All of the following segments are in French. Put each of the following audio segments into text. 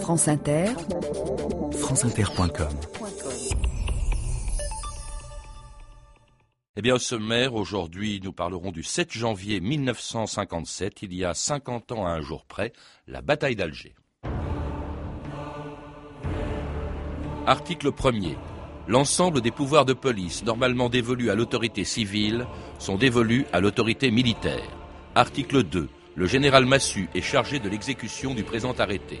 France Inter, franceinter.com. Eh bien, au sommaire, aujourd'hui, nous parlerons du 7 janvier 1957, il y a 50 ans à un jour près, la bataille d'Alger. Article 1er. L'ensemble des pouvoirs de police normalement dévolus à l'autorité civile sont dévolus à l'autorité militaire. Article 2. Le général Massu est chargé de l'exécution du présent arrêté.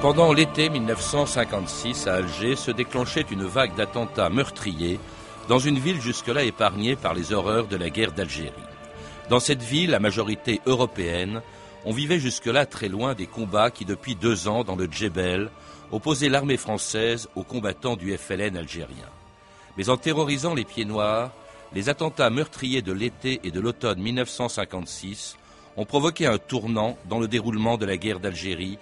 Pendant l'été 1956, à Alger, se déclenchait une vague d'attentats meurtriers dans une ville jusque-là épargnée par les horreurs de la guerre d'Algérie. Dans cette ville, à majorité européenne, on vivait jusque-là très loin des combats qui, depuis deux ans, dans le Djebel, opposaient l'armée française aux combattants du FLN algérien. Mais en terrorisant les pieds noirs, les attentats meurtriers de l'été et de l'automne 1956 ont provoqué un tournant dans le déroulement de la guerre d'Algérie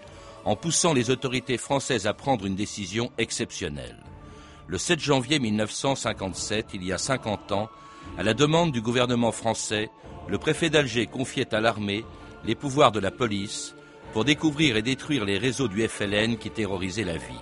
en poussant les autorités françaises à prendre une décision exceptionnelle. Le 7 janvier 1957, il y a 50 ans, à la demande du gouvernement français, le préfet d'Alger confiait à l'armée les pouvoirs de la police pour découvrir et détruire les réseaux du FLN qui terrorisaient la ville.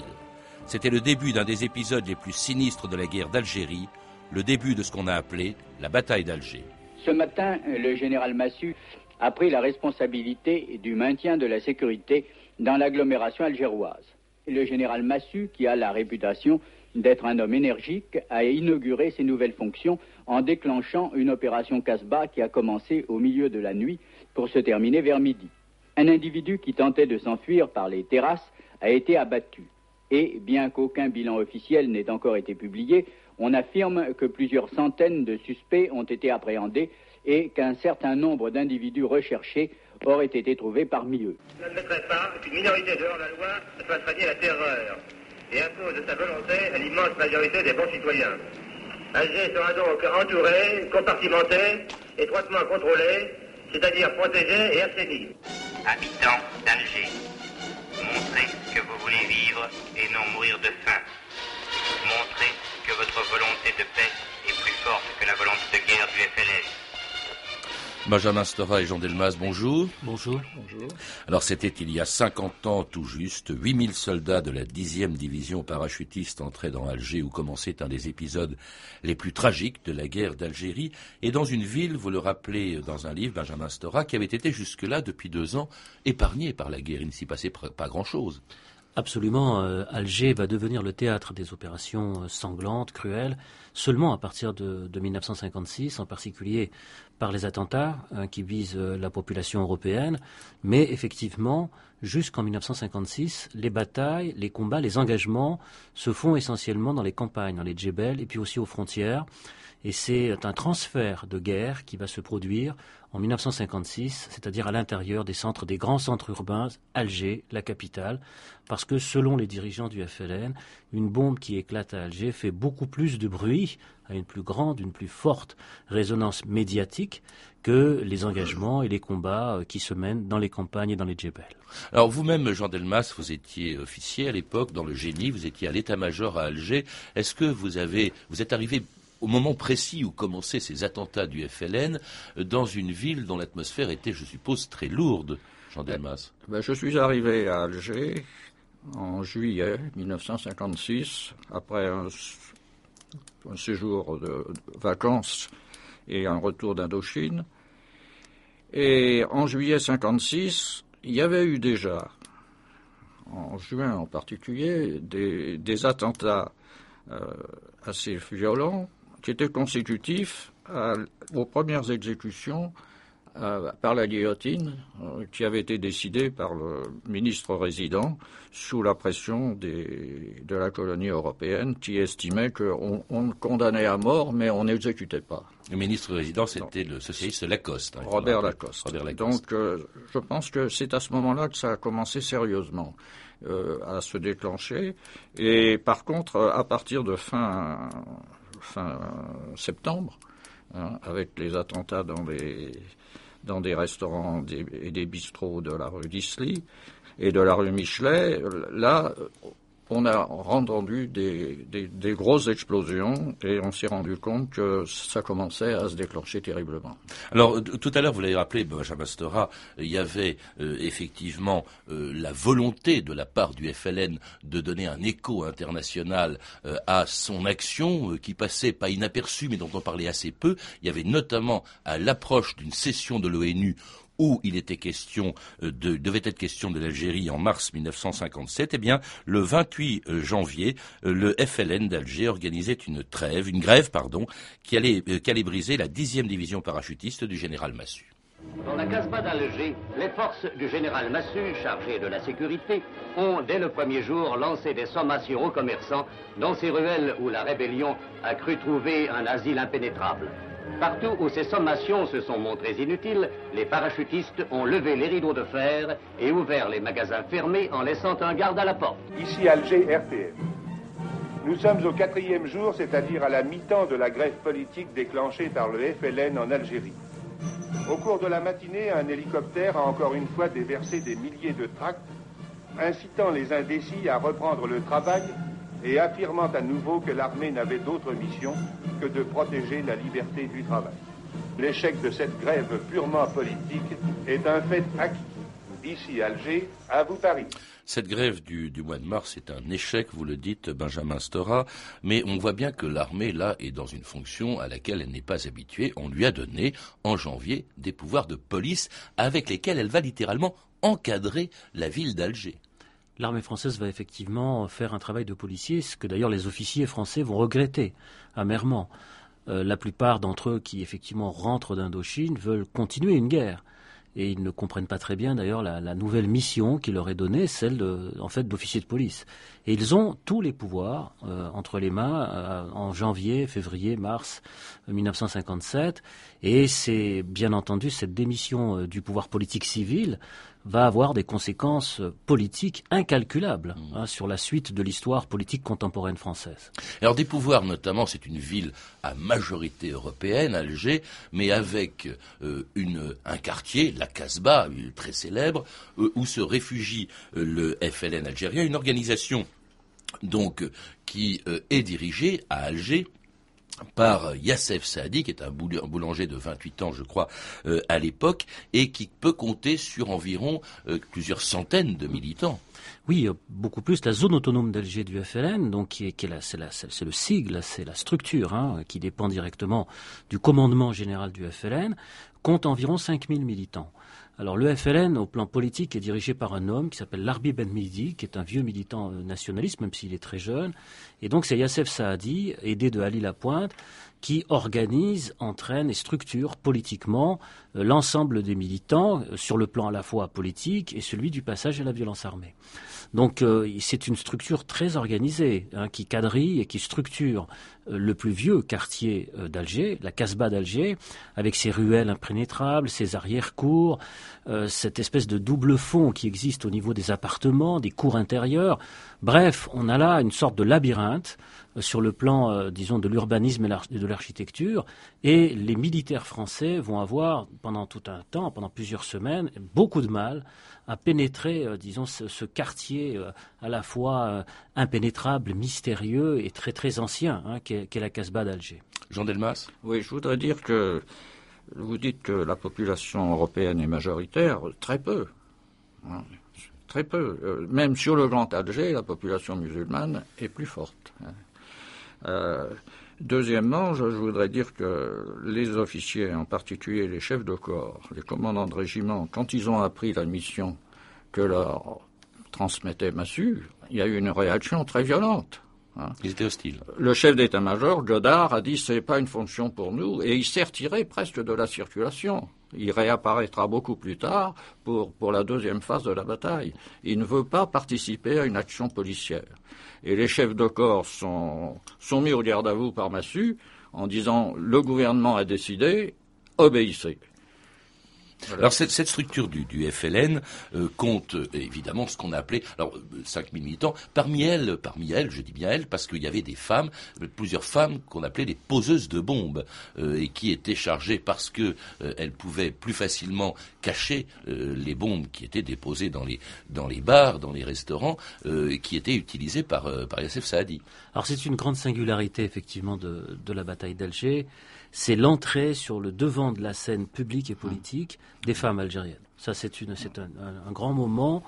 C'était le début d'un des épisodes les plus sinistres de la guerre d'Algérie, le début de ce qu'on a appelé la bataille d'Alger. Ce matin, le général Massu a pris la responsabilité du maintien de la sécurité dans l'agglomération algéroise. Le général Massu, qui a la réputation d'être un homme énergique, a inauguré ses nouvelles fonctions en déclenchant une opération Casbah qui a commencé au milieu de la nuit pour se terminer vers midi. Un individu qui tentait de s'enfuir par les terrasses a été abattu. Et bien qu'aucun bilan officiel n'ait encore été publié, on affirme que plusieurs centaines de suspects ont été appréhendés et qu'un certain nombre d'individus recherchés auraient été trouvés parmi eux. Je n'admettrai pas qu'une minorité dehors la loi fasse régner la terreur et impose de sa volonté à l'immense majorité des bons citoyens. Alger sera donc entouré, compartimenté, étroitement contrôlé, c'est-à-dire protégé et assaini. Habitants d'Alger, montrez que vous voulez vivre et non mourir de faim. Montrez que votre volonté de paix est plus forte que la volonté de guerre du FLN. Benjamin Stora et Jean Delmas, bonjour. Bonjour. Bonjour. Alors c'était il y a 50 ans tout juste, 8000 soldats de la 10e division parachutiste entraient dans Alger où commençait un des épisodes les plus tragiques de la guerre d'Algérie et dans une ville, vous le rappelez dans un livre, Benjamin Stora, qui avait été jusque-là depuis deux ans épargnée par la guerre. Il ne s'y passait pas grand-chose. Absolument, euh, Alger va devenir le théâtre des opérations euh, sanglantes, cruelles, seulement à partir de, de 1956, en particulier par les attentats hein, qui visent euh, la population européenne, mais effectivement, jusqu'en 1956, les batailles, les combats, les engagements se font essentiellement dans les campagnes, dans les djebels et puis aussi aux frontières. Et c'est un transfert de guerre qui va se produire en 1956, c'est-à-dire à, l'intérieur des centres, des grands centres urbains, Alger, la capitale, parce que selon les dirigeants du FLN, une bombe qui éclate à Alger fait beaucoup plus de bruit, a une plus grande, une plus forte résonance médiatique que les engagements et les combats qui se mènent dans les campagnes et dans les djebels. Alors vous-même, Jean Delmas, vous étiez officier à l'époque dans le génie, vous étiez à l'état-major à Alger. Est-ce que vous avez, vous êtes arrivé au moment précis où commençaient ces attentats du FLN, dans une ville dont l'atmosphère était, je suppose, très lourde, Jean Delmas. Ben, je suis arrivé à Alger en juillet 1956, après un, séjour de, vacances et un retour d'Indochine. Et en juillet 56, il y avait eu déjà, en juin en particulier, des, des attentats euh, assez violents qui étaient consécutifs à, aux premières exécutions euh, par la guillotine euh, qui avait été décidée par le ministre résident sous la pression des, de la colonie européenne qui estimait qu'on on condamnait à mort mais on n'exécutait pas. Le ministre résident, c'était le socialiste Lacoste. Hein, Robert, Lacoste. Robert Lacoste. Donc euh, je pense que c'est à ce moment-là que ça a commencé sérieusement. à se déclencher. Et par contre, à partir de fin, fin septembre, hein, avec les attentats dans les, dans des restaurants et des bistrots de la rue d'Isly et de la rue Michelet. Là, on a entendu des, des, grosses explosions et on s'est rendu compte que ça commençait à se déclencher terriblement. Alors tout à l'heure, vous l'avez rappelé, Benjamin Stora, il y avait euh, effectivement euh, la volonté de la part du FLN de donner un écho international euh, à son action qui passait pas inaperçue mais dont on parlait assez peu. Il y avait notamment à l'approche d'une session de l'ONU où il était question euh, de, devait être question de l'Algérie en mars 1957, eh bien, le 28 euh, janvier, euh, le FLN d'Alger organisait une trêve, une grève, pardon, qui allait, qui la dixième division parachutiste du général Massu. Dans la Casbah d'Alger, les forces du général Massu, chargées de la sécurité, ont dès le premier jour lancé des sommations aux commerçants dans ces ruelles où la rébellion a cru trouver un asile impénétrable. Partout où ces sommations se sont montrées inutiles, les parachutistes ont levé les rideaux de fer et ouvert les magasins fermés en laissant un garde à la porte. Ici Alger, RTM. Nous sommes au quatrième jour, c'est-à-dire à la mi-temps de la grève politique déclenchée par le FLN en Algérie. Au cours de la matinée, un hélicoptère a encore une fois déversé des milliers de tracts, incitant les indécis à reprendre le travail et affirmant à nouveau que l'armée n'avait d'autre mission que de protéger la liberté du travail. L'échec de cette grève purement politique est un fait acquis. Ici Alger, à vous Paris. Cette grève du, mois de mars est un échec, vous le dites, Benjamin Stora, mais on voit bien que l'armée, là, est dans une fonction à laquelle elle n'est pas habituée. On lui a donné, en janvier, des pouvoirs de police avec lesquels elle va littéralement encadrer la ville d'Alger l'armée française va effectivement faire un travail de policier, ce que d'ailleurs les officiers français vont regretter amèrement. Euh, la plupart d'entre eux qui effectivement rentrent d'Indochine veulent continuer une guerre. Et ils ne comprennent pas très bien d'ailleurs la, nouvelle mission qui leur est donnée, celle en fait d'officier de police. Et ils ont tous les pouvoirs euh, entre les mains euh, en janvier, février, mars 1957. Et c'est bien entendu cette démission du pouvoir politique civil va avoir des conséquences politiques incalculables mmh. hein, sur la suite de l'histoire politique contemporaine française. Alors des pouvoirs notamment, c'est une ville à majorité européenne, Alger, mais avec euh, une, un quartier, la Casbah, très célèbre, euh, où se réfugie euh, le FLN algérien, une organisation donc qui est dirigée à Alger par Yassef Saadi, qui est un boulanger de 28 ans, je crois, euh, à l'époque, et qui peut compter sur environ euh, plusieurs centaines de militants. Oui, euh, beaucoup plus. La zone autonome d'Alger du FLN, donc qui est, c'est, le sigle, c'est la structure hein, qui dépend directement du commandement général du FLN, compte environ 5000 militants. Alors le FLN, au plan politique, est dirigé par un homme qui s'appelle Larbi Ben Midi, qui est un vieux militant euh, nationaliste, même s'il est très jeune. Et donc c'est Yassef Saadi, aidé de Ali Lapointe, qui organise, entraîne et structure politiquement euh, l'ensemble des militants euh, sur le plan à la fois politique et celui du passage à la violence armée. Donc euh, c'est une structure très organisée hein, qui quadrille et qui structure euh, le plus vieux quartier euh, d'Alger, la Casbah d'Alger, avec ses ruelles impénétrables, ses arrière-cours, cette espèce de double fond qui existe au niveau des appartements, des cours intérieurs. Bref, on a là une sorte de labyrinthe sur le plan, disons, de l'urbanisme et de l'architecture. Et les militaires français vont avoir, pendant tout un temps, pendant plusieurs semaines, beaucoup de mal à pénétrer, euh, disons, ce, quartier euh, à la fois euh, impénétrable, mystérieux et très très ancien, hein, qu'est la Casbah d'Alger. Jean Delmas Oui, je voudrais dire que vous dites que la population européenne est majoritaire, très peu. Hein, très peu. Même sur le Grand Alger, la population musulmane est plus forte. Hein. Deuxièmement, je, voudrais dire que les officiers, en particulier les chefs de corps, les commandants de régiment, quand ils ont appris la mission que leur transmettait Massu, il y a eu une réaction très violente. Hein. Ils étaient hostiles. Le chef d'état-major, Godard, a dit c'est pas une fonction pour nous, et il s'est retiré presque de la circulation. Il réapparaîtra beaucoup plus tard pour, la deuxième phase de la bataille. Il ne veut pas participer à une action policière. Et les chefs de corps sont, sont mis au garde à vous par Massu en disant le gouvernement a décidé, obéissez. Alors cette, structure du, FLN euh, compte euh, évidemment ce qu'on a appelé alors 5000 militants. Parmi elles, parmi elles, je dis bien elles, parce qu'il y avait des femmes, plusieurs femmes qu'on appelait des poseuses de bombes euh, et qui étaient chargées parce que elles pouvaient plus facilement cacher les bombes qui étaient déposées dans les dans les bars, dans les restaurants, et qui étaient utilisées par par Yassef Saadi. Alors c'est une grande singularité effectivement de, de la bataille d'Alger c'est l'entrée sur le devant de la scène publique et politique des femmes algériennes. Ça, c'est un, grand moment.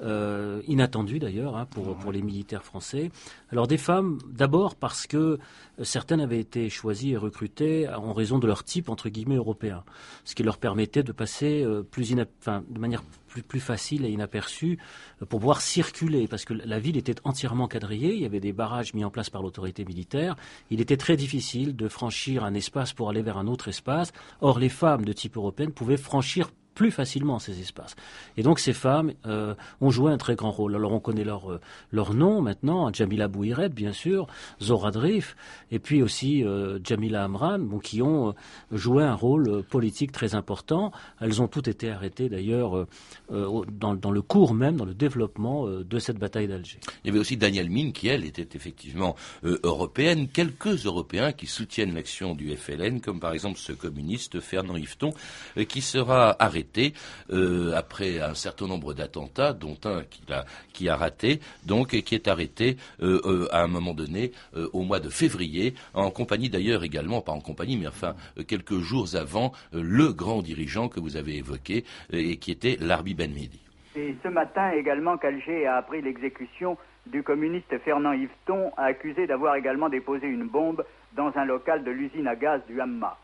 Euh, inattendu d'ailleurs hein, pour, pour les militaires français. Alors des femmes, d'abord parce que certaines avaient été choisies et recrutées en raison de leur type entre guillemets européen, ce qui leur permettait de passer euh, plus de manière plus, plus facile et inaperçue euh, pour pouvoir circuler, parce que la ville était entièrement quadrillée, il y avait des barrages mis en place par l'autorité militaire, il était très difficile de franchir un espace pour aller vers un autre espace. Or, les femmes de type européenne pouvaient franchir plus facilement ces espaces. Et donc ces femmes euh, ont joué un très grand rôle. Alors on connaît leur, euh, leur nom maintenant, Jamila Bouhired bien sûr, Zora Drif, et puis aussi euh, Jamila Amran, bon, qui ont joué un rôle politique très important. Elles ont toutes été arrêtées d'ailleurs dans, dans, le cours même, dans le développement de cette bataille d'Alger. Il y avait aussi Daniel Mine qui, elle, était effectivement européenne. Quelques Européens qui soutiennent l'action du FLN, comme par exemple ce communiste Fernand Yveton, qui sera arrêté euh, après un certain nombre d'attentats, dont un qui a, raté, donc, et qui est arrêté euh, euh, à un moment donné au mois de février, en compagnie d'ailleurs également, pas en compagnie, mais enfin quelques jours avant, le grand dirigeant que vous avez évoqué et qui était Larbi Ben Mehdi. Et ce matin également qu'Alger a appris l'exécution du communiste Fernand Yveton, accusé d'avoir également déposé une bombe dans un local de l'usine à gaz du Hamma.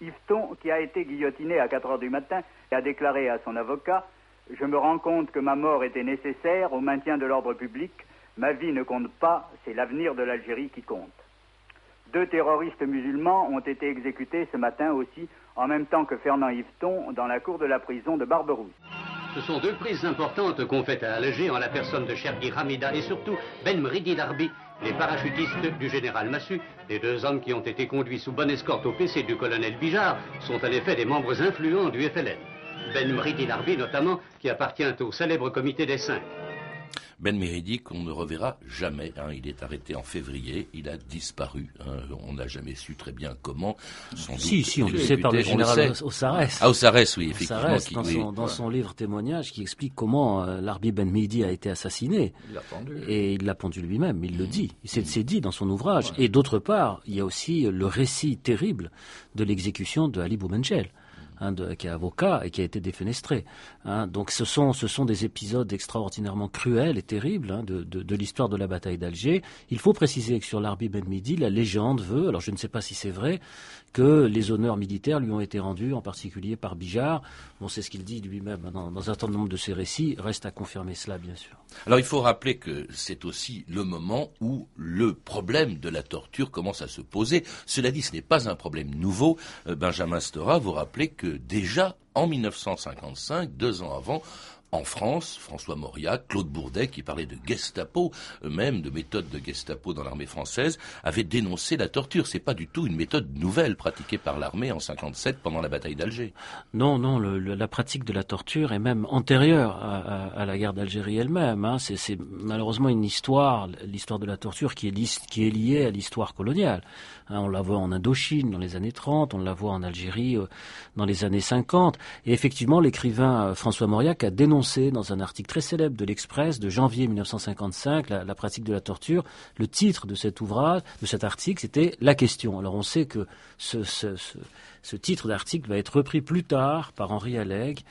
Yveton, qui a été guillotiné à 4 heures du matin, a déclaré à son avocat Je me rends compte que ma mort était nécessaire au maintien de l'ordre public. Ma vie ne compte pas, c'est l'avenir de l'Algérie qui compte. Deux terroristes musulmans ont été exécutés ce matin aussi, en même temps que Fernand Yveton, dans la cour de la prison de Barberousse. Ce sont deux prises importantes qu'on fait à Alger en la personne de Cherki Hamida et surtout Ben Mridi Darbi, les parachutistes du général Massu. Les deux hommes qui ont été conduits sous bonne escorte au PC du colonel Bijard sont en effet des membres influents du FLN. Ben Mridi Darbi notamment, qui appartient au célèbre comité des cinq. Ben Méridi qu'on ne reverra jamais. Hein. Il est arrêté en février, il a disparu. Hein. On n'a jamais su très bien comment. si, si, on le sait par le général Ossarès. Ah, Ossarès, oui, effectivement. dans, son, dans son, livre témoignage qui explique comment euh, l'Arbi Ben Mehdi a été assassiné. Il l'a pendu. Et il l'a pendu lui-même, il le dit. C'est dit dans son ouvrage. Et d'autre part, il y a aussi le récit terrible de l'exécution de Ali Boumenchel. Hein, qui est avocat et qui a été défenestré. Hein. Donc ce sont, ce sont des épisodes extraordinairement cruels et terribles hein, de, de, de l'histoire de la bataille d'Alger. Il faut préciser que sur l'Arbi Ben Midi, la légende veut, alors je ne sais pas si c'est vrai, que les honneurs militaires lui ont été rendus, en particulier par Bijard. On sait ce qu'il dit lui-même dans, dans, un certain nombre de ses récits. Reste à confirmer cela, bien sûr. Alors il faut rappeler que c'est aussi le moment où le problème de la torture commence à se poser. Cela dit, ce n'est pas un problème nouveau. Euh, Benjamin Stora, vous rappelez que déjà en 1955, deux ans avant, en France, François Mauriac, Claude Bourdet, qui parlait de Gestapo, même de méthode de Gestapo dans l'armée française, avait dénoncé la torture. C'est pas du tout une méthode nouvelle pratiquée par l'armée en 57 pendant la bataille d'Alger. Non, non, la pratique de la torture est même antérieure à, la guerre d'Algérie elle-même. Hein. C'est malheureusement une histoire, l'histoire de la torture, qui est, qui est liée à l'histoire coloniale. Hein, on la voit en Indochine dans les années 30, on la voit en Algérie euh, dans les années 50. Et effectivement, l'écrivain euh, François Mauriac a dénoncé dans un article très célèbre de l'Express de janvier 1955 la, pratique de la torture. Le titre de cet ouvrage, de cet article, c'était La question. Alors on sait que ce, ce, titre d'article va être repris plus tard par Henri Allègre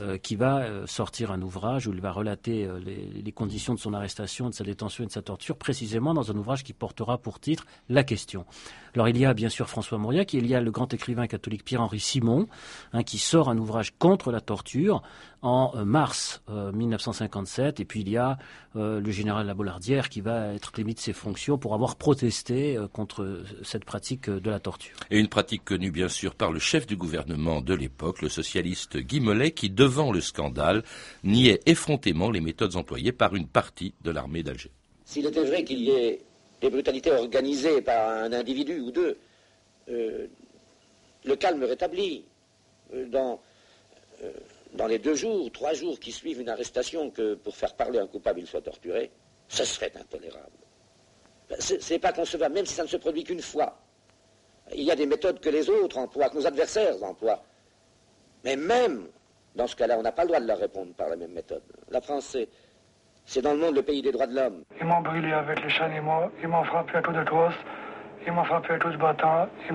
euh, qui va euh, sortir un ouvrage où il va relater euh, les, conditions de son arrestation, de sa détention et de sa torture, précisément dans un ouvrage qui portera pour titre La question. Alors il y a bien sûr François Mauriac, il y a le grand écrivain catholique Pierre-Henri Simon, hein, qui sort un ouvrage contre la torture en mars 1957, et puis il y a le général Labollardière qui va être limite de ses fonctions pour avoir protesté contre cette pratique de la torture. Et une pratique connue bien sûr par le chef du gouvernement de l'époque, le socialiste Guy Mollet, qui devant le scandale, niait effrontément les méthodes employées par une partie de l'armée d'Alger. S'il était vrai qu'il y ait des brutalités organisées par un individu ou deux, euh, le calme rétabli euh, dans, euh, dans les deux jours, trois jours qui suivent une arrestation que pour faire parler un coupable il soit torturé, ce serait intolérable. C'est pas concevable, même si ça ne se produit qu'une fois. Il y a des méthodes que les autres emploient, que nos adversaires emploient. Mais même dans ce cas-là, on n'a pas le droit de leur répondre par la même méthode. La France, c'est dans le monde le pays des droits de l'homme. Ils m'ont brûlé avec les chalumeaux, ils m'ont frappé à coups de trosse, ils m'ont frappé à coups de bâton, ils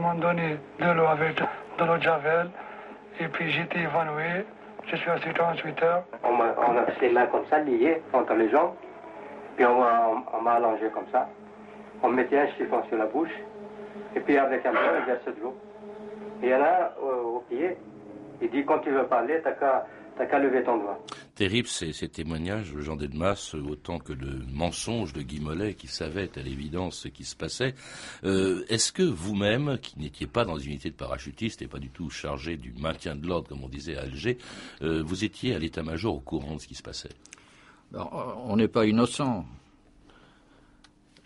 m'ont donné de l'eau avec de l'eau de javel, et puis j'étais évanoui. Je suis resté 38 heures. On a, on a les mains comme ça, liées entre les jambes, puis on m'a allongé comme ça. On mettait un chiffon sur la bouche, et puis avec un peu, il y a de l'eau. Et là, au, au pied, il dit quand tu veux parler, t'as qu'à lever ton doigt. Terrible ces, témoignages de Jean Delmas, autant que le mensonge de Guy Mollet qui savait à l'évidence ce qui se passait. Euh, est-ce que vous-même, qui n'étiez pas dans une unité de parachutistes et pas du tout chargé du maintien de l'ordre, comme on disait à Alger, euh, vous étiez à l'état-major au courant de ce qui se passait? On n'est pas innocent.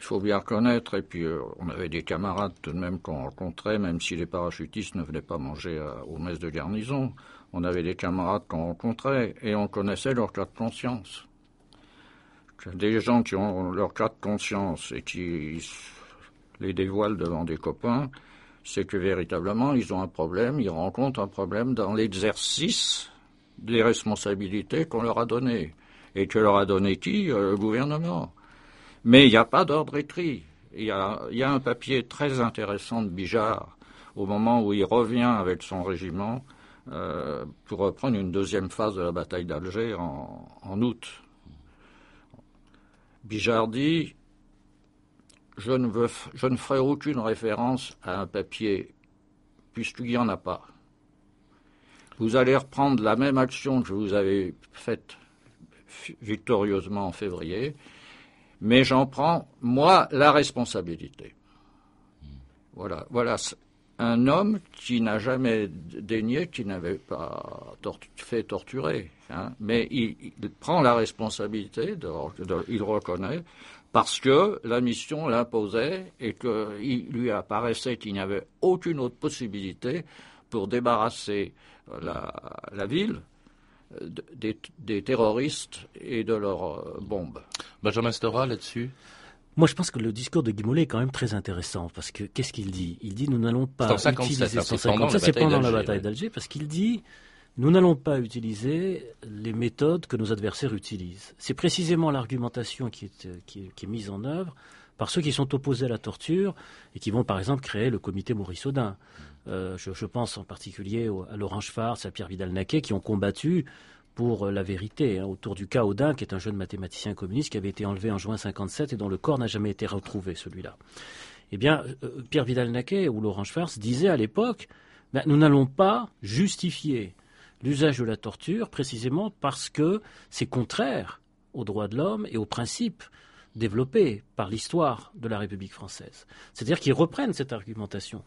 Il faut bien reconnaître, et puis euh, on avait des camarades tout de même qu'on rencontrait, même si les parachutistes ne venaient pas manger aux messes de garnison. On avait des camarades qu'on rencontrait, et on connaissait leur cas de conscience. Des gens qui ont leur cas de conscience et qui les dévoilent devant des copains, c'est que véritablement ils ont un problème, ils rencontrent un problème dans l'exercice des responsabilités qu'on leur a données. Et que leur a donné qui? Euh, Le gouvernement. Mais il n'y a pas d'ordre écrit. Il y, a, un papier très intéressant de Bijard au moment où il revient avec son régiment euh, pour reprendre une deuxième phase de la bataille d'Alger en, août. Bijard dit je ne, veux, je ne ferai aucune référence à un papier puisqu'il n'y en a pas. Vous allez reprendre la même action que vous avez faite victorieusement en février, mais j'en prends, moi, la responsabilité. Voilà, voilà un homme qui n'a jamais dénié, qui n'avait pas fait torturer, hein, mais il, prend la responsabilité, il reconnaît, parce que la mission l'imposait et qu'il lui apparaissait qu'il n'y avait aucune autre possibilité pour débarrasser la ville des, terroristes et de leurs euh, bombes. Benjamin Stora, là-dessus? Moi, je pense que le discours de Guimolet est quand même très intéressant parce que qu'est-ce qu'il dit? Il dit nous n'allons pas utiliser c'est pendant la bataille d'Alger parce qu'il dit nous n'allons pas utiliser les méthodes que nos adversaires utilisent. C'est précisément l'argumentation qui est, qui, est, mise en œuvre par ceux qui sont opposés à la torture et qui vont par exemple créer le comité Maurice Audin. Euh, je, pense en particulier à Laurent Schwartz, à Pierre Vidal-Naquet, qui ont combattu pour euh, la vérité hein, autour du cas Audin, qui est un jeune mathématicien communiste qui avait été enlevé en juin 57 et dont le corps n'a jamais été retrouvé, celui-là. Eh bien, euh, Pierre Vidal-Naquet ou Laurent Schwartz disaient à l'époque, ben, nous n'allons pas justifier l'usage de la torture précisément parce que c'est contraire aux droits de l'homme et aux principes développé par l'histoire de la République française. C'est-à-dire qu'ils reprennent cette argumentation.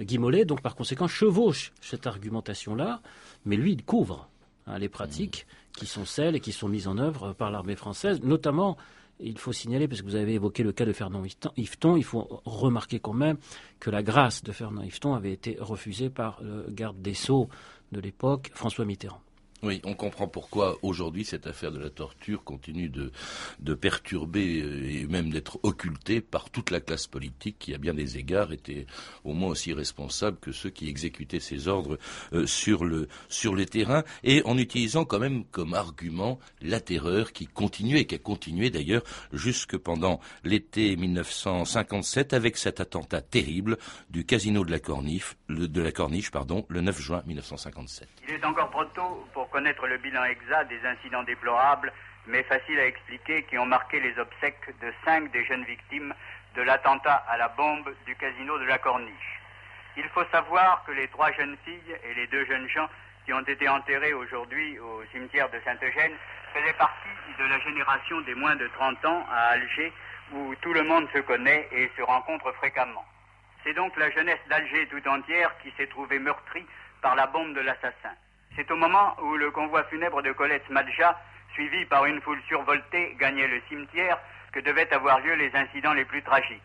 Guy Mollet, donc par conséquent, chevauche cette argumentation-là, mais lui, il couvre hein, les pratiques qui sont celles et qui sont mises en œuvre par l'armée française, notamment il faut signaler, parce que vous avez évoqué le cas de Fernand Yveton, il faut remarquer quand même que la grâce de Fernand Yveton avait été refusée par le garde des Sceaux de l'époque, François Mitterrand. Oui, on comprend pourquoi aujourd'hui cette affaire de la torture continue de, perturber euh, et même d'être occultée par toute la classe politique qui, à bien des égards, était au moins aussi responsable que ceux qui exécutaient ces ordres euh, sur, le, sur le terrain, et en utilisant quand même comme argument la terreur qui continuait, et qui a continué d'ailleurs jusque pendant l'été 1957 avec cet attentat terrible du casino de la Corniche, le, de la Corniche pardon, le 9 juin 1957. Il est encore trop tôt pour connaître le bilan exact des incidents déplorables, mais facile à expliquer, qui ont marqué les obsèques de cinq des jeunes victimes de l'attentat à la bombe du casino de la Corniche. Il faut savoir que les trois jeunes filles et les deux jeunes gens qui ont été enterrés aujourd'hui au cimetière de Saint-Eugène faisaient partie de la génération des moins de 30 ans à Alger, où tout le monde se connaît et se rencontre fréquemment. C'est donc la jeunesse d'Alger tout entière qui s'est trouvée meurtrie par la bombe de l'assassin. C'est au moment où le convoi funèbre de Colette Madja, suivi par une foule survoltée, gagnait le cimetière que devaient avoir lieu les incidents les plus tragiques.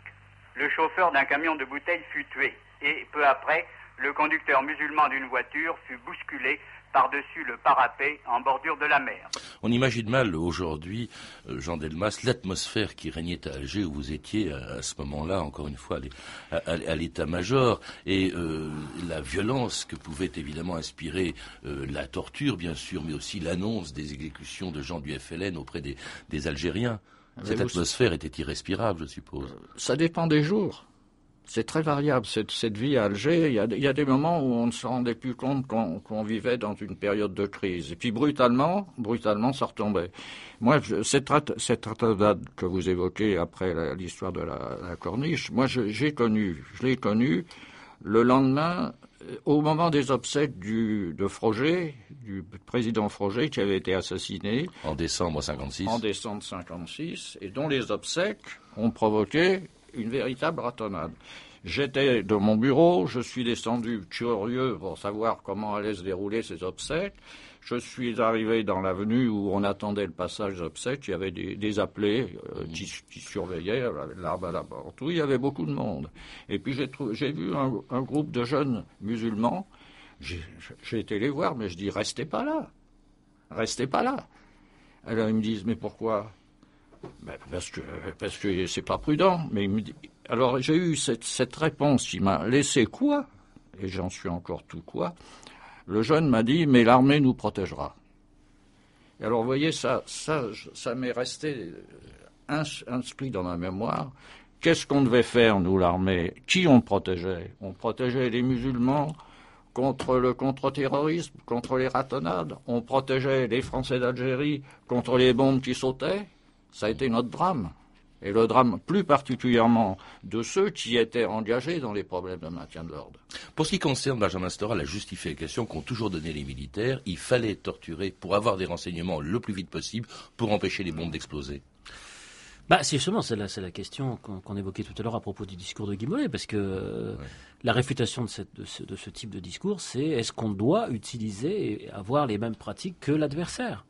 Le chauffeur d'un camion de bouteilles fut tué et peu après, le conducteur musulman d'une voiture fut bousculé par-dessus le parapet en bordure de la mer. On imagine mal aujourd'hui, euh, Jean Delmas, l'atmosphère qui régnait à Alger où vous étiez à, ce moment-là, encore une fois, à, l'état-major, et euh, la violence que pouvait évidemment inspirer euh, la torture, bien sûr, mais aussi l'annonce des exécutions de gens du FLN auprès des Algériens. Cette atmosphère était irrespirable, je suppose. Ça dépend des jours. C'est très variable, cette, cette, vie à Alger. Il y, a, il y, a, des moments où on ne se rendait plus compte qu'on vivait dans une période de crise. Et puis brutalement, brutalement, ça retombait. Moi, je, cette, cette que vous évoquez après l'histoire de la, la, corniche, moi, j'ai connu, je l'ai connu le lendemain, euh, au moment des obsèques du, de Froger, du président Froger qui avait été assassiné. En décembre 56. En décembre 56, et dont les obsèques ont provoqué une véritable ratonnade. J'étais dans mon bureau, je suis descendu curieux pour savoir comment allaient se dérouler ces obsèques. Je suis arrivé dans l'avenue où on attendait le passage des obsèques. Il y avait des, appelés euh, qui, surveillaient l'arbre à la porte. Oui, il y avait beaucoup de monde. Et puis j'ai vu un, un, groupe de jeunes musulmans. J'ai été les voir, mais je dis restez pas là, restez pas là. Alors ils me disent mais pourquoi? Ben, parce que parce que c'est pas prudent. Mais alors j'ai eu cette, réponse qui m'a laissé quoi Et j'en suis encore tout quoi. Le jeune m'a dit mais l'armée nous protégera. Alors vous voyez ça ça ça m'est resté inscrit dans ma mémoire. Qu'est-ce qu'on devait faire nous l'armée? Qui on protégeait? On protégeait les musulmans contre le contre-terrorisme, contre les ratonnades. On protégeait les Français d'Algérie contre les bombes qui sautaient ça a été notre drame. Et le drame plus particulièrement de ceux qui étaient engagés dans les problèmes de maintien de l'ordre. Pour ce qui concerne Benjamin Stora, la justification qu'ont toujours donné les militaires, il fallait torturer pour avoir des renseignements le plus vite possible pour empêcher les bombes d'exploser. Bah, c'est justement c'est la, la, question qu'on évoquait tout à l'heure à propos du discours de Guy parce que euh, la réfutation de, cette, de, ce, de, ce, type de discours, c'est est-ce qu'on doit utiliser et avoir les mêmes pratiques que l'adversaire?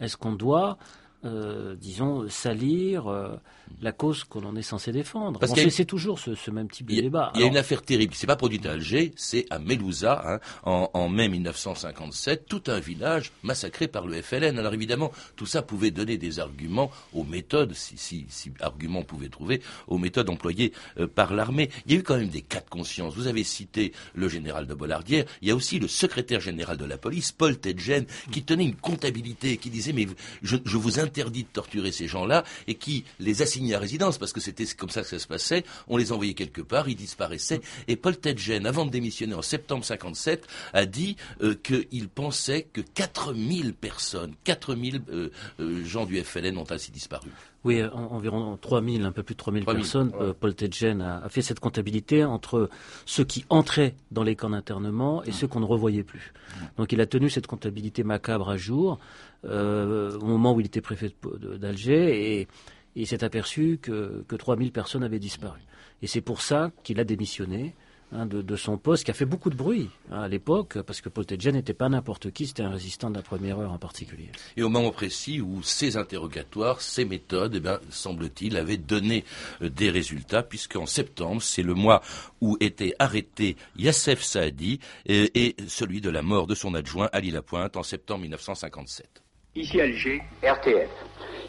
Est-ce qu'on doit euh, disons, salir euh, la cause qu'on en est censé défendre. Parce que c'est toujours ce, même type de débat. Il y a une affaire terrible s'est pas produite à Alger, c'est à Melouza, hein, en, mai 1957, tout un village massacré par le FLN. Alors évidemment, tout ça pouvait donner des arguments aux méthodes, si, si, si arguments pouvait trouver, aux méthodes employées euh, par l'armée. Il y a eu quand même des cas de conscience. Vous avez cité le général de Bollardière, il y a aussi le secrétaire général de la police, Paul Tedgen, qui tenait une comptabilité, qui disait, mais je, je vous interdit de torturer ces gens-là et qui les assignait à résidence parce que c'était comme ça que ça se passait. On les envoyait quelque part, ils disparaissaient. Et Paul Tedgen, avant de démissionner en septembre 57, a dit euh, qu'il pensait que 4000 personnes, 4000 euh, euh, gens du FLN ont ainsi disparu. Oui, environ 3000, un peu plus de 3000 personnes. Paul Tedgen a, fait cette comptabilité entre ceux qui entraient dans les camps d'internement et ceux qu'on ne revoyait plus. Donc il a tenu cette comptabilité macabre à jour. Euh, au moment où il était préfet d'Alger et, il s'est aperçu que, que 3000 personnes avaient disparu. Et c'est pour ça qu'il a démissionné hein, de, son poste, qui a fait beaucoup de bruit hein, à l'époque, parce que Paul n'était pas n'importe qui, c'était un résistant de la première heure en particulier. Et au moment précis où ces interrogatoires, ces méthodes, eh bien, semble-t-il, avaient donné euh, des résultats, puisqu'en septembre, c'est le mois où était arrêté Yassef Saadi et, et celui de la mort de son adjoint Ali Lapointe en septembre 1957. Ici Alger, RTF.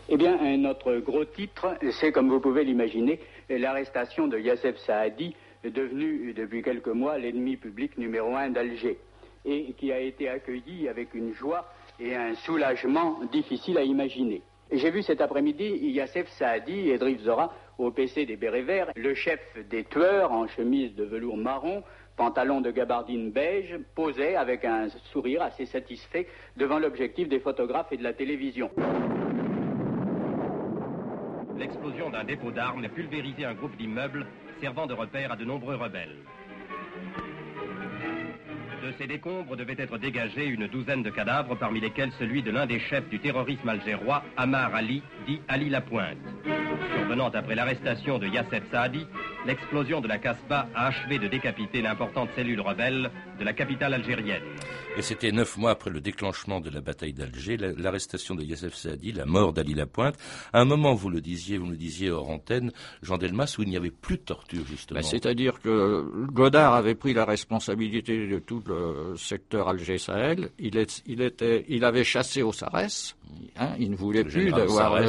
Eh bien, notre gros titre, c'est, comme vous pouvez l'imaginer, l'arrestation de Yassef Saadi, devenu depuis quelques mois l'ennemi public numéro un d'Alger, et qui a été accueilli avec une joie et un soulagement difficile à imaginer. J'ai vu cet après-midi Yassef Saadi et Drif Zora au PC des Bérets Verts, le chef des tueurs en chemise de velours marron, pantalon de gabardine beige, posait avec un sourire assez satisfait devant l'objectif des photographes et de la télévision. L'explosion d'un dépôt d'armes a pulvérisé un groupe d'immeubles servant de repère à de nombreux rebelles. De ces décombres devait être dégagés une douzaine de cadavres, parmi lesquels celui de l'un des chefs du terrorisme algérois, Amar Ali, dit Ali Lapointe. Survenant après l'arrestation de Yassef Saadi, l'explosion de la Casbah a achevé de décapiter l'importante cellule rebelle de la capitale algérienne. Et c'était neuf mois après le déclenchement de la bataille d'Alger, l'arrestation de Yassef Saadi, la mort d'Ali Lapointe. À un moment, vous le disiez, vous le disiez hors antenne, Jean Delmas, où il n'y avait plus de torture, justement. Ben, c'est-à-dire que Godard avait pris la responsabilité de tout le secteur Alger-Sahel. Il, il, était, il avait chassé au Sarès. Hein, il ne voulait plus d'avoir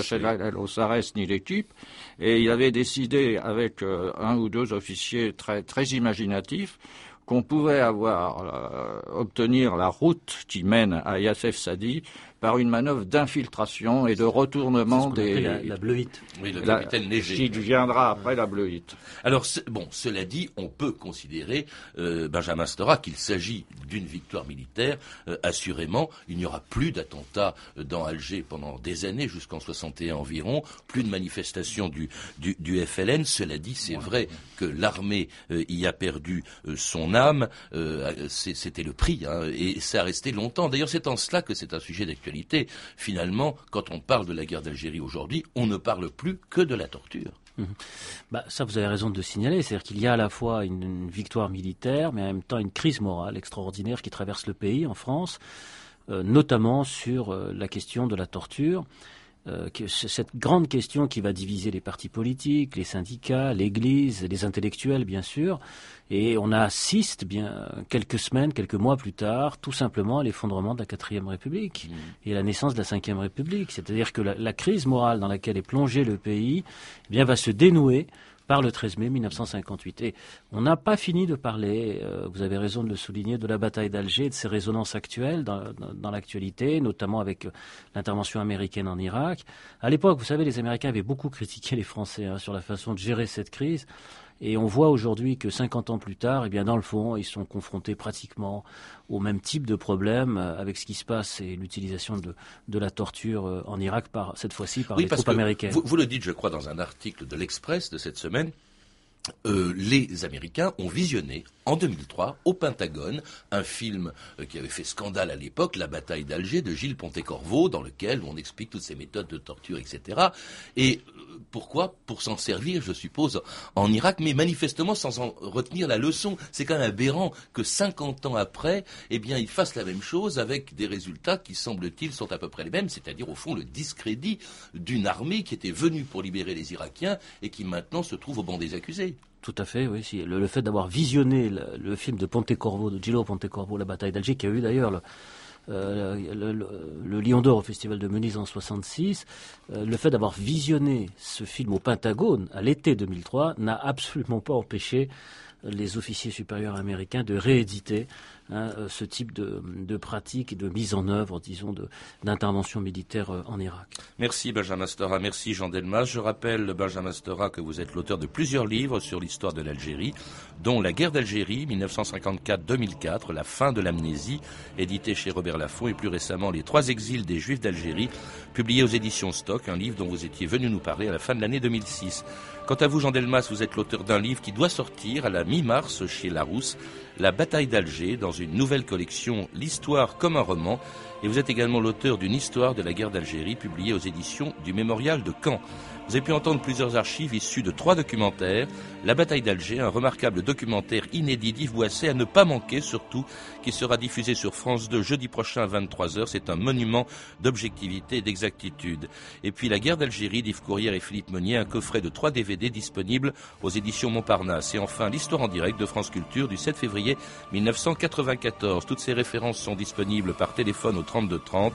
au Sarès ni l'équipe. Et il avait décidé, avec euh, un ou deux officiers très, très imaginatifs, qu'on pouvait avoir, euh, obtenir la route qui mène à Yassef Sadi par une manœuvre d'infiltration et de retournement des. La, la bleuite. Oui, le capitaine Léger. Qui viendra après la bleuite. Alors, bon, cela dit, on peut considérer, euh, Benjamin Stora, qu'il s'agit d'une victoire militaire. Euh, assurément, il n'y aura plus d'attentats euh, dans Alger pendant des années, jusqu'en 61 environ, plus de manifestations du, du, du FLN. Cela dit, c'est vrai que l'armée y a perdu son âme. C'était le prix, hein, et ça a resté longtemps. D'ailleurs, c'est en cela que c'est un sujet d'actualité Finalement, quand on parle de la guerre d'Algérie aujourd'hui, on ne parle plus que de la torture. Mhm. Bah, ça, vous avez raison de signaler. C'est-à-dire qu'il y a à la fois une, victoire militaire, mais en même temps une crise morale extraordinaire qui traverse le pays en France, euh, notamment sur euh, la question de la torture. Euh, cette grande question qui va diviser les partis politiques, les syndicats, l'Église, les intellectuels, bien sûr. Et on assiste, bien, quelques semaines, quelques mois plus tard, tout simplement à l'effondrement de la quatrième République mmh. et à la naissance de la cinquième République. C'est-à-dire que la, la, crise morale dans laquelle est plongé le pays eh bien, va se dénouer par le 13 mai 1958. Et on n'a pas fini de parler, euh, vous avez raison de le souligner, de la bataille d'Alger, de ses résonances actuelles dans, dans, l'actualité, notamment avec euh, l'intervention américaine en Irak. À l'époque, vous savez, les Américains avaient beaucoup critiqué les Français hein, sur la façon de gérer cette crise. Et on voit aujourd'hui que 50 ans plus tard, eh bien, dans le fond, ils sont confrontés pratiquement au même type de problème euh, avec ce qui se passe et l'utilisation de, de, la torture euh, en Irak, par, cette fois-ci par les troupes américaines. Vous, vous, le dites, je crois, dans un article de l'Express de cette semaine. Euh, les Américains ont visionné en 2003 au Pentagone un film euh, qui avait fait scandale à l'époque, La bataille d'Alger de Gilles Pontecorvo, dans lequel on explique toutes ces méthodes de torture, etc. Et euh, pourquoi? Pour s'en servir, je suppose, en Irak, mais manifestement sans en retenir la leçon. C'est quand même aberrant que 50 ans après, eh bien, ils fassent la même chose avec des résultats qui, semble-t-il, sont à peu près les mêmes, c'est-à-dire au fond le discrédit d'une armée qui était venue pour libérer les Irakiens et qui maintenant se trouve au banc des accusés. Tout à fait, oui. Le, le fait d'avoir visionné le, film de Pontecorvo, de Gillo Pontecorvo, La bataille d'Alger, qui a eu d'ailleurs le, euh, Lion d'Or au Festival de Venise en 66, euh, le fait d'avoir visionné ce film au Pentagone à l'été 2003 n'a absolument pas empêché les officiers supérieurs américains de rééditer hein, euh, ce type de, pratique et de mise en œuvre, disons, d'intervention militaire euh, en Irak. Merci Benjamin Stora, merci Jean Delmas. Je rappelle, Benjamin Stora, que vous êtes l'auteur de plusieurs livres sur l'histoire de l'Algérie, dont La guerre d'Algérie, 1954-2004, La fin de l'amnésie, édité chez Robert Laffont, et plus récemment Les trois exils des Juifs d'Algérie, publié aux éditions Stock, un livre dont vous étiez venu nous parler à la fin de l'année 2006. Quant à vous, Jean Delmas, vous êtes l'auteur d'un livre qui doit sortir à la mi-mars chez Larousse, La bataille d'Alger, dans une nouvelle collection L'histoire comme un roman. Et vous êtes également l'auteur d'une histoire de la guerre d'Algérie publiée aux éditions du Mémorial de Caen. Vous avez pu entendre plusieurs archives issues de trois documentaires. La bataille d'Alger, un remarquable documentaire inédit d'Yves Boisset à ne pas manquer, surtout, qui sera diffusé sur France 2 jeudi prochain à 23h. C'est un monument d'objectivité et d'exactitude. Et puis La guerre d'Algérie d'Yves Courrière et Philippe Meunier, un coffret de trois DVD disponible aux éditions Montparnasse. Et enfin, l'histoire en direct de France Culture du 7 février 1994. Toutes ces références sont disponibles par téléphone au 3230.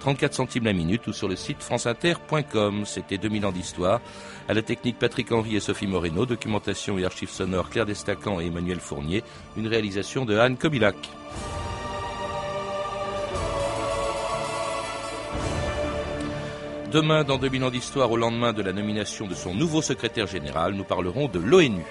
34 centimes la minute ou sur le site franceinter.com. C'était 2000 ans d'histoire. À la technique Patrick Henry et Sophie Moreno, documentation et archives sonores Claire Destacan et Emmanuel Fournier, une réalisation de Anne Kobilac. Demain, dans 2000 ans d'histoire, au lendemain de la nomination de son nouveau secrétaire général, nous parlerons de l'ONU.